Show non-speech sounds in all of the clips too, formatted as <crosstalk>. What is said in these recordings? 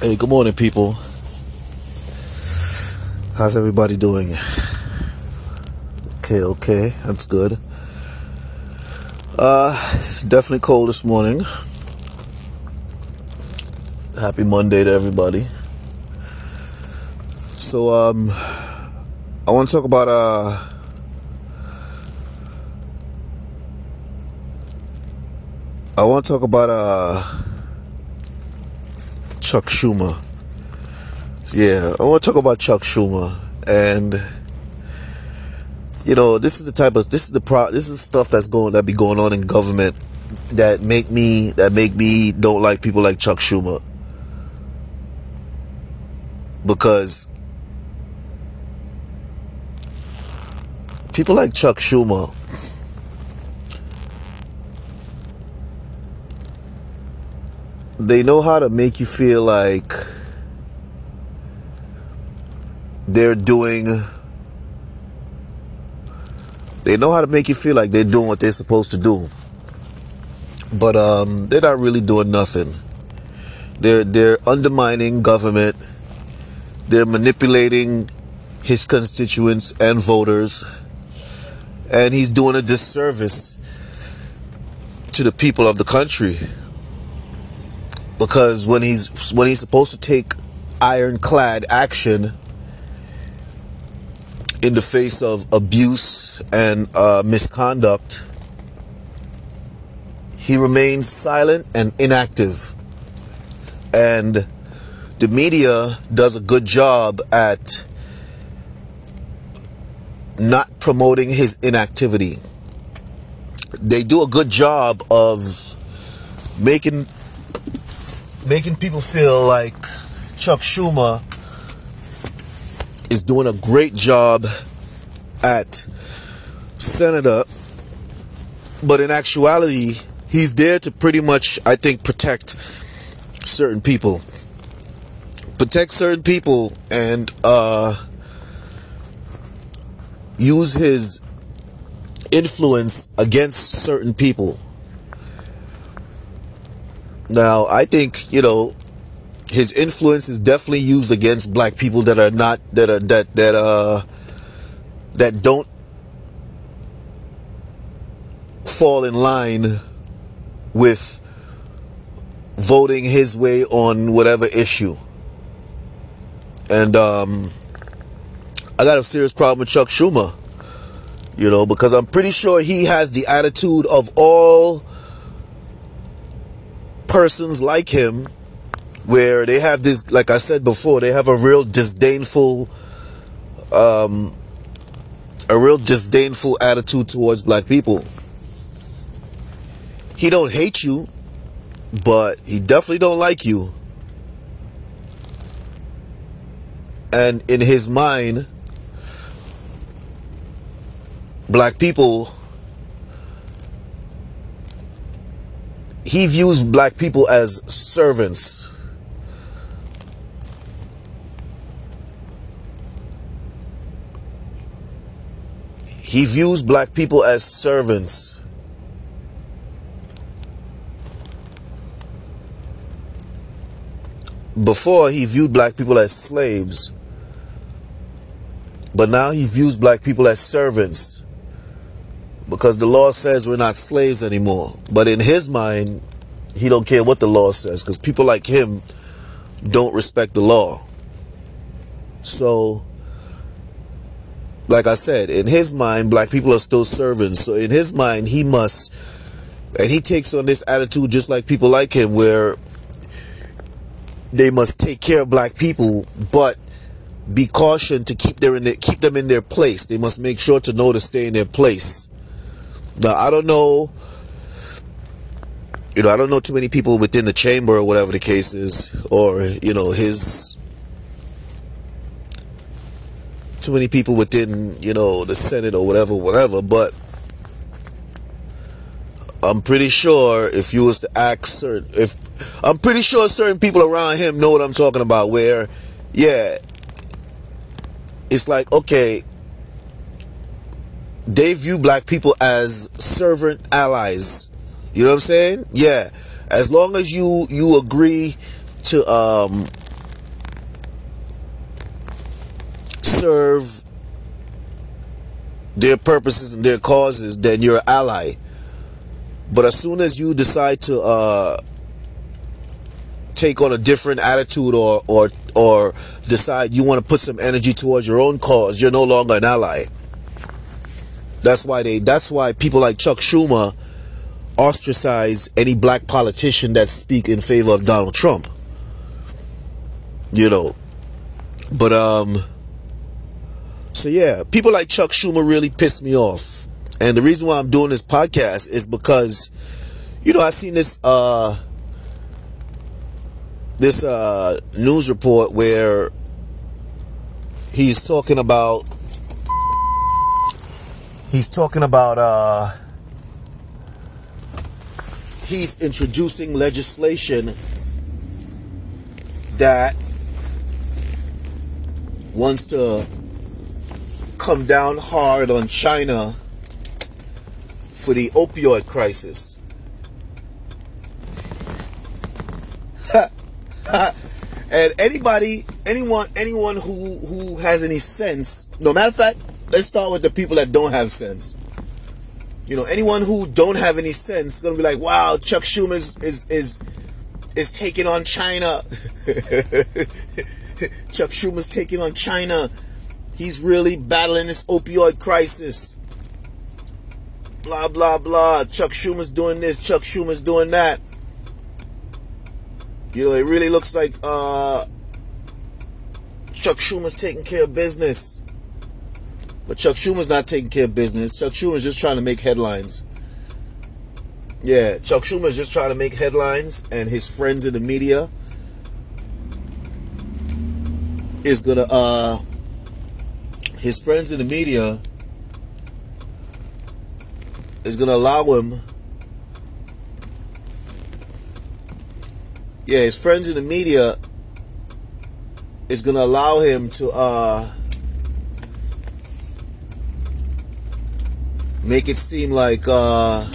Hey, good morning, people. How's everybody doing? Okay, okay, that's good. Uh, definitely cold this morning. Happy Monday to everybody. So, um, I want to talk about uh, I want to talk about uh, Chuck Schumer. Yeah, I want to talk about Chuck Schumer, and you know, this is the type of this is the pro this is stuff that's going that be going on in government that make me that make me don't like people like Chuck Schumer because people like Chuck Schumer they know how to make you feel like they're doing they know how to make you feel like they're doing what they're supposed to do. But um, they're not really doing nothing. They're they're undermining government. They're manipulating his constituents and voters. And he's doing a disservice to the people of the country because when he's when he's supposed to take ironclad action in the face of abuse and uh, misconduct, he remains silent and inactive. And the media does a good job at not promoting his inactivity. They do a good job of making making people feel like Chuck Schumer is doing a great job at senator, but in actuality, he's there to pretty much, I think, protect certain people, protect certain people, and uh, use his influence against certain people. Now, I think, you know, his influence is definitely used against black people that are not that are that that uh that don't fall in line with voting his way on whatever issue. And um I got a serious problem with Chuck Schumer. You know, because I'm pretty sure he has the attitude of all persons like him where they have this like I said before, they have a real disdainful um a real disdainful attitude towards black people. He don't hate you, but he definitely don't like you. And in his mind, black people he views black people as servants. He views black people as servants. Before, he viewed black people as slaves. But now he views black people as servants because the law says we're not slaves anymore. But in his mind, he don't care what the law says because people like him don't respect the law. So, like I said, in his mind, black people are still servants. So in his mind, he must, and he takes on this attitude just like people like him, where they must take care of black people, but be cautioned to keep in their, keep them in their place. They must make sure to know to stay in their place. Now I don't know. You know, I don't know too many people within the chamber or whatever the case is, or you know, his too many people within you know the Senate or whatever, whatever. But I'm pretty sure if you was to ask certain, if I'm pretty sure certain people around him know what I'm talking about. Where, yeah, it's like okay, they view black people as servant allies. You know what I'm saying? Yeah. As long as you you agree to um serve their purposes and their causes, then you're an ally. But as soon as you decide to uh take on a different attitude or or or decide you want to put some energy towards your own cause, you're no longer an ally. That's why they that's why people like Chuck Schumer ostracize any black politician that speak in favor of Donald Trump. You know. But um so yeah, people like Chuck Schumer really piss me off. And the reason why I'm doing this podcast is because you know, I seen this uh this uh news report where he's talking about he's talking about uh he's introducing legislation that wants to come down hard on China for the opioid crisis. <laughs> and anybody, anyone, anyone who who has any sense, no matter of fact, let's start with the people that don't have sense. You know, anyone who don't have any sense is gonna be like, "Wow, Chuck Schumer is is is, is taking on China." <laughs> Chuck Schumer's taking on China. He's really battling this opioid crisis. Blah blah blah. Chuck Schumer's doing this. Chuck Schumer's doing that. You know, it really looks like uh, Chuck Schumer's taking care of business. But Chuck Schumer's not taking care of business. Chuck Schumer's just trying to make headlines. Yeah, Chuck Schumer's just trying to make headlines, and his friends in the media is gonna uh his friends in the media is gonna allow him yeah, his friends in the media is gonna allow him to uh, make it seem like uh,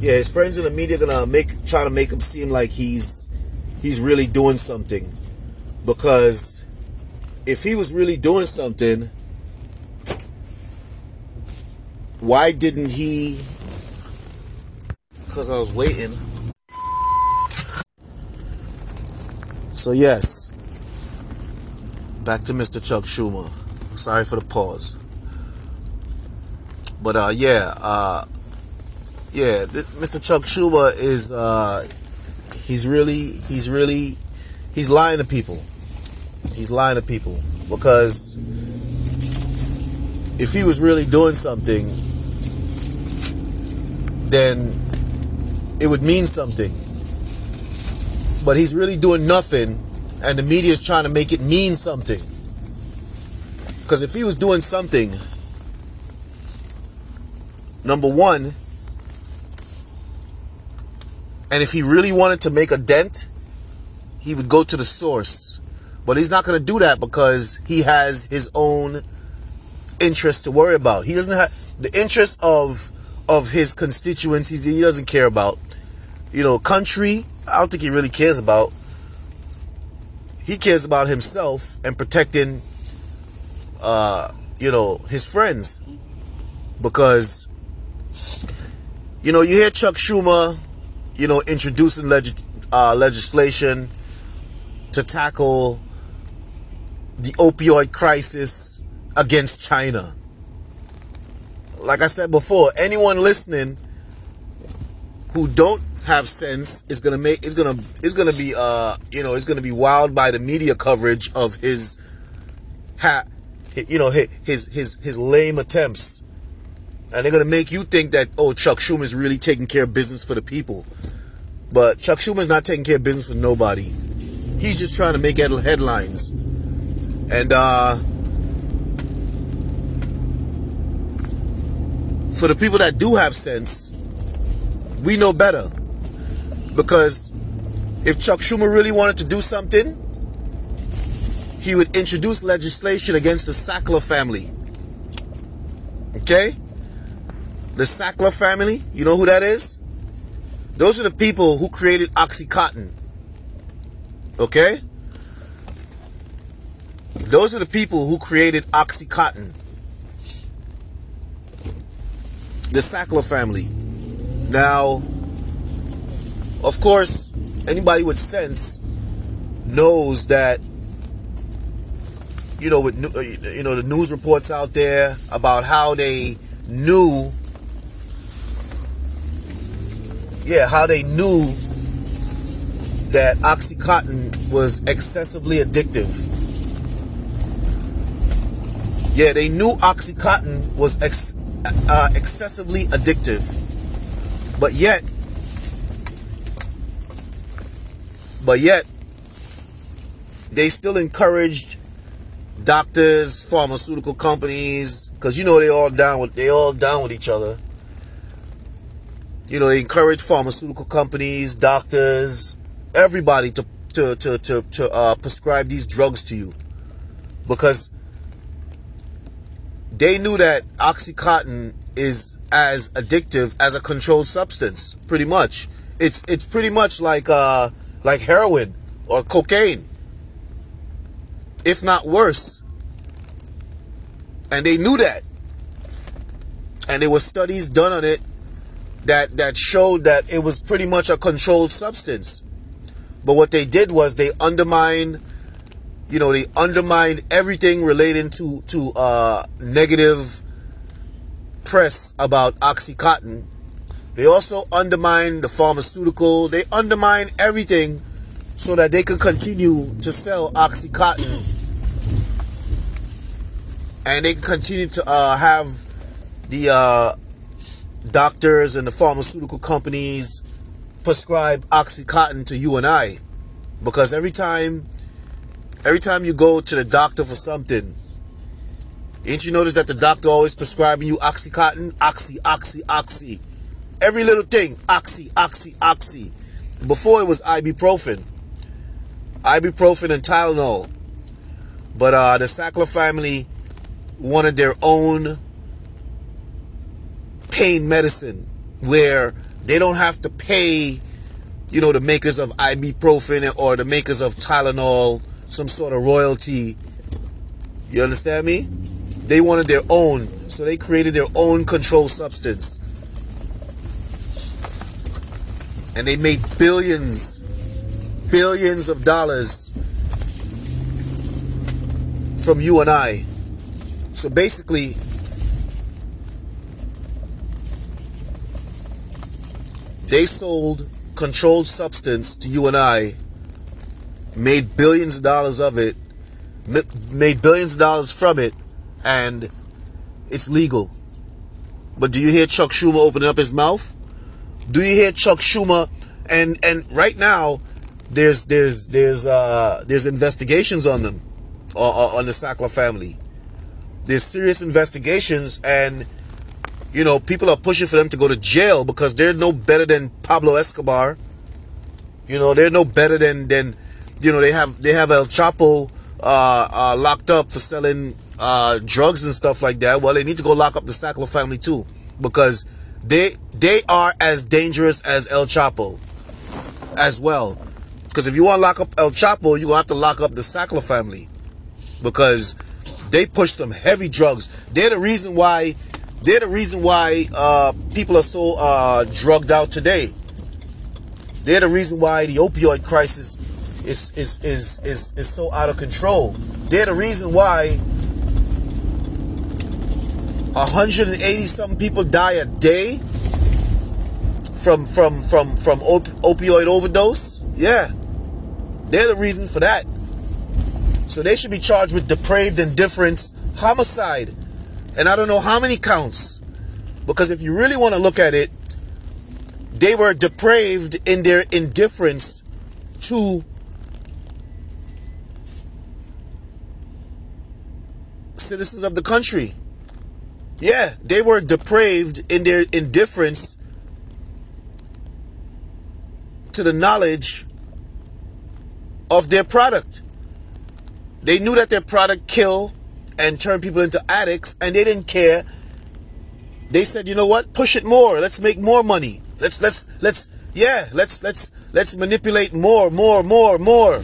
yeah, his friends in the media gonna make try to make him seem like he's he's really doing something because if he was really doing something why didn't he because I was waiting. So, yes, back to Mr. Chuck Schumer. Sorry for the pause. But, uh, yeah, uh, yeah, th- Mr. Chuck Schumer is, uh, he's really, he's really, he's lying to people. He's lying to people because if he was really doing something, then it would mean something. But he's really doing nothing, and the media is trying to make it mean something. Because if he was doing something, number one, and if he really wanted to make a dent, he would go to the source. But he's not going to do that because he has his own interest to worry about. He doesn't have the interest of of his constituencies he doesn't care about you know, country, I don't think he really cares about. He cares about himself and protecting, uh, you know, his friends. Because, you know, you hear Chuck Schumer, you know, introducing leg- uh, legislation to tackle the opioid crisis against China. Like I said before, anyone listening who don't have sense is gonna make is gonna is gonna be uh you know is gonna be wowed by the media coverage of his ha you know his his his lame attempts. And they're gonna make you think that oh Chuck Schumer is really taking care of business for the people. But Chuck Schumer's not taking care of business for nobody. He's just trying to make headlines. And uh for the people that do have sense we know better. Because if Chuck Schumer really wanted to do something, he would introduce legislation against the Sackler family. Okay? The Sackler family, you know who that is? Those are the people who created Oxycontin. Okay? Those are the people who created Oxycontin. The Sackler family. Now, of course, anybody with sense knows that you know with uh, you know the news reports out there about how they knew yeah how they knew that oxycontin was excessively addictive. Yeah they knew oxycontin was ex- uh, excessively addictive. But yet but yet they still encouraged doctors, pharmaceutical companies, because you know they all down with they all down with each other. You know they encourage pharmaceutical companies, doctors, everybody to to to to, to uh, prescribe these drugs to you, because they knew that oxycontin is as addictive as a controlled substance. Pretty much, it's it's pretty much like uh like heroin or cocaine if not worse. And they knew that. And there were studies done on it that that showed that it was pretty much a controlled substance. But what they did was they undermined, you know, they undermined everything relating to to uh, negative press about OxyContin. They also undermined the pharmaceutical. They undermined everything so that they could continue to sell Oxycontin. And they can continue to uh, have the uh, doctors and the pharmaceutical companies prescribe oxycontin to you and I. Because every time every time you go to the doctor for something didn't you notice that the doctor always prescribing you oxycontin? Oxy oxy oxy. Every little thing oxy oxy oxy. Before it was ibuprofen ibuprofen and tylenol but uh, the sackler family wanted their own pain medicine where they don't have to pay, you know, the makers of ibuprofen or the makers of Tylenol some sort of royalty. You understand me? They wanted their own, so they created their own controlled substance. And they made billions, billions of dollars from you and I. So basically, they sold controlled substance to you and I, made billions of dollars of it, made billions of dollars from it, and it's legal. But do you hear Chuck Schumer opening up his mouth? Do you hear Chuck Schumer? And and right now, there's there's there's uh there's investigations on them, on, on the Sackler family. There's serious investigations and you know people are pushing for them to go to jail because they're no better than Pablo Escobar. You know they're no better than than you know they have they have El Chapo uh, uh, locked up for selling uh, drugs and stuff like that. Well they need to go lock up the Sackler family too because they they are as dangerous as El Chapo as well because if you want to lock up El Chapo you're going to have to lock up the Sackler family because they push some heavy drugs. They're the reason why. They're the reason why uh, people are so uh, drugged out today. They're the reason why the opioid crisis is is is is is so out of control. They're the reason why 180 something people die a day from from from from op- opioid overdose. Yeah, they're the reason for that. So they should be charged with depraved indifference, homicide, and I don't know how many counts. Because if you really want to look at it, they were depraved in their indifference to citizens of the country. Yeah, they were depraved in their indifference to the knowledge of their product. They knew that their product killed and turned people into addicts, and they didn't care. They said, you know what? Push it more. Let's make more money. Let's let's let's yeah. Let's let's let's manipulate more, more, more, more.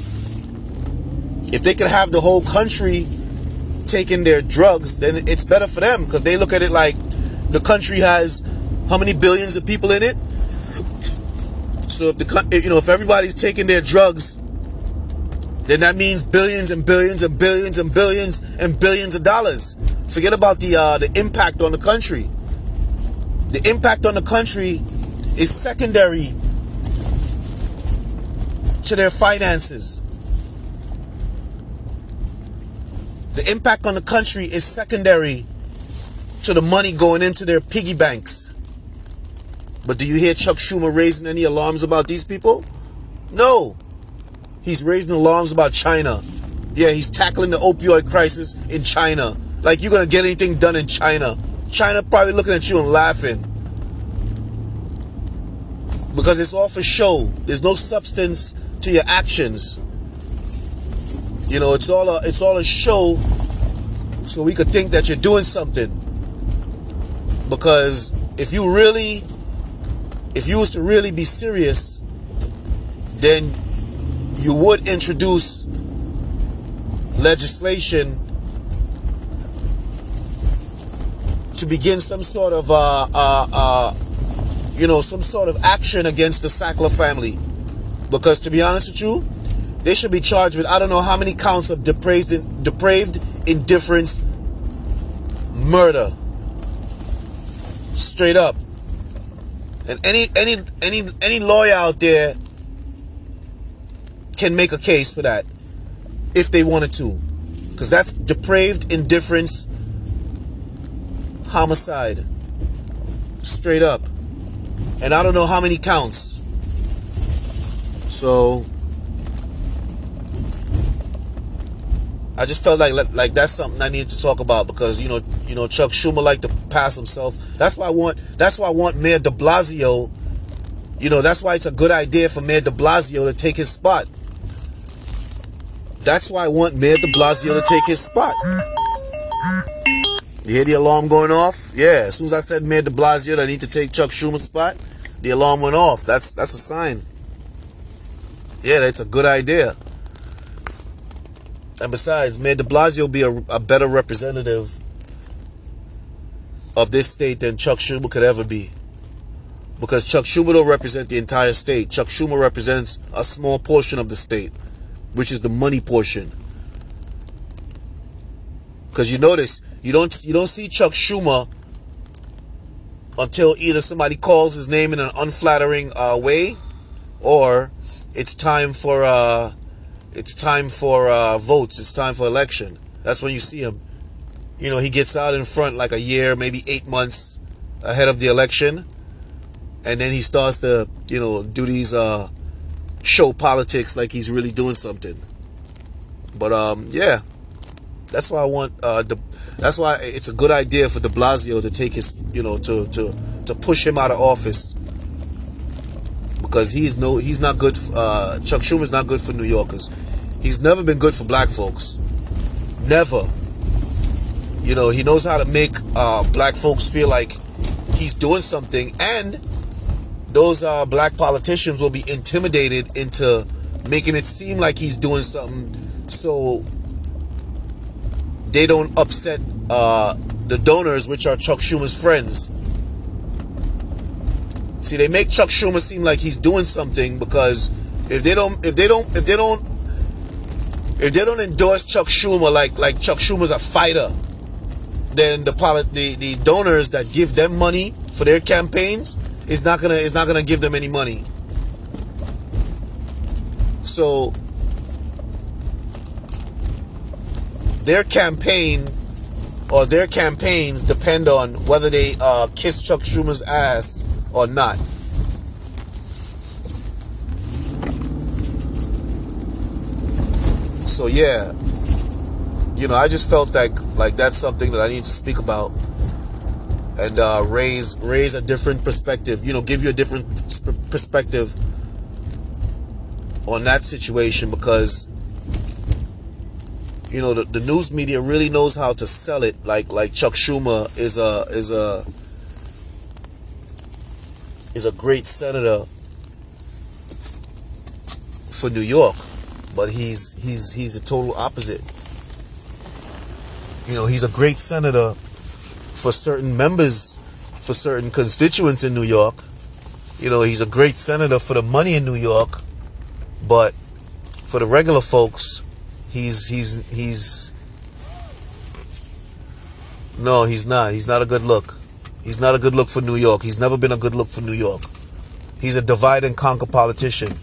If they could have the whole country taking their drugs, then it's better for them because they look at it like the country has how many billions of people in it. So if the you know if everybody's taking their drugs, then that means billions and billions and billions and billions and billions of dollars. Forget about the uh, the impact on the country. The impact on the country is secondary to their finances. The impact on the country is secondary to the money going into their piggy banks. But do you hear Chuck Schumer raising any alarms about these people? No. He's raising alarms about China. Yeah, he's tackling the opioid crisis in China. Like you're gonna get anything done in China. China probably looking at you and laughing. Because it's all for show. There's no substance to your actions. You know, it's all a it's all a show so we could think that you're doing something. Because if you really if you was to really be serious, then you would introduce legislation to begin some sort of uh, uh, uh, you know some sort of action against the Sackler family because to be honest with you they should be charged with I don't know how many counts of depraved, depraved indifference, murder. Straight up. And any any any any lawyer out there can make a case for that if they wanted to. Because that's depraved indifference, homicide. Straight up. And I don't know how many counts. So I just felt like like that's something I needed to talk about because you know you know Chuck Schumer liked to pass himself. That's why I want that's why I want Mayor De Blasio. You know that's why it's a good idea for Mayor De Blasio to take his spot. That's why I want Mayor De Blasio to take his spot. You hear the alarm going off? Yeah. As soon as I said Mayor De Blasio that I need to take Chuck Schumer's spot, the alarm went off. That's that's a sign. Yeah, that's a good idea. And besides, Mayor de Blasio will be a, a better representative of this state than Chuck Schumer could ever be. Because Chuck Schumer don't represent the entire state. Chuck Schumer represents a small portion of the state, which is the money portion. Because you notice, you don't you don't see Chuck Schumer until either somebody calls his name in an unflattering uh, way, or it's time for uh, it's time for uh, votes. It's time for election. That's when you see him. You know, he gets out in front like a year, maybe eight months ahead of the election, and then he starts to, you know, do these uh, show politics like he's really doing something. But um, yeah, that's why I want uh, the. That's why it's a good idea for De Blasio to take his, you know, to to to push him out of office because he's no he's not good. Uh, Chuck Schumer's not good for New Yorkers. He's never been good for black folks. Never. You know, he knows how to make uh, black folks feel like he's doing something, and those uh, black politicians will be intimidated into making it seem like he's doing something so they don't upset uh, the donors, which are Chuck Schumer's friends. See, they make Chuck Schumer seem like he's doing something because if they don't, if they don't, if they don't, if they don't endorse Chuck Schumer like like Chuck Schumer's a fighter, then the the the donors that give them money for their campaigns is not gonna is not gonna give them any money. So their campaign or their campaigns depend on whether they uh, kiss Chuck Schumer's ass or not. So yeah, you know, I just felt like like that's something that I need to speak about and uh, raise raise a different perspective. You know, give you a different perspective on that situation because you know the, the news media really knows how to sell it like like Chuck Schumer is a is a is a great senator for New York. but he's he's he's the total opposite. You know, he's a great senator for certain members, for certain constituents in New York. You know, he's a great senator for the money in New York, but for the regular folks, he's he's he's no, he's not. He's not a good look. He's not a good look for New York. He's never been a good look for New York. He's a divide and conquer politician.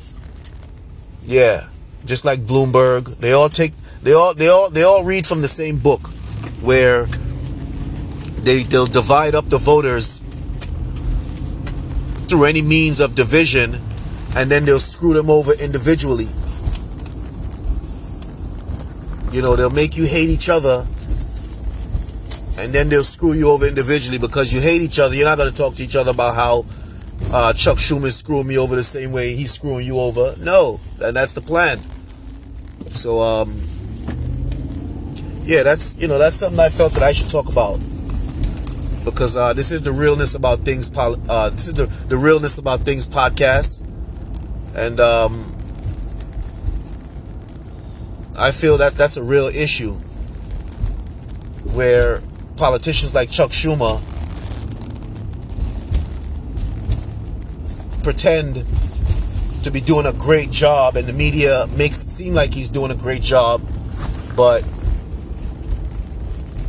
Yeah, just like Bloomberg, they all take they all they all they all read from the same book where they they'll divide up the voters through any means of division and then they'll screw them over individually. You know, they'll make you hate each other and then they'll screw you over individually because you hate each other. You're not going to talk to each other about how uh, Chuck Schumer's screwing me over the same way he's screwing you over. No, and that's the plan. So, um, yeah, that's you know that's something I felt that I should talk about because uh, this is the realness about things. Uh, this is the the realness about things podcast, and um, I feel that that's a real issue where politicians like Chuck Schumer pretend to be doing a great job and the media makes it seem like he's doing a great job but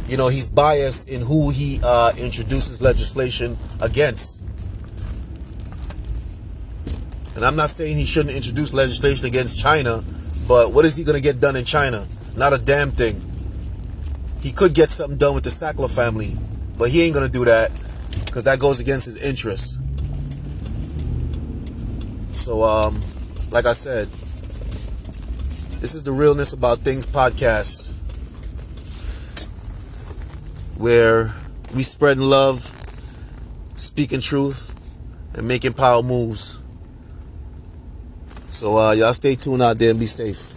you know he's biased in who he uh, introduces legislation against. And i'm not saying he shouldn't introduce legislation against china but what is he going to get done in china? Not a damn thing. He could get something done with the Sackler family, but he ain't gonna do that because that goes against his interests. So, um, like I said, this is the realness about things podcast, where we spreading love, speaking truth, and making power moves. So, uh, y'all stay tuned out there and be safe.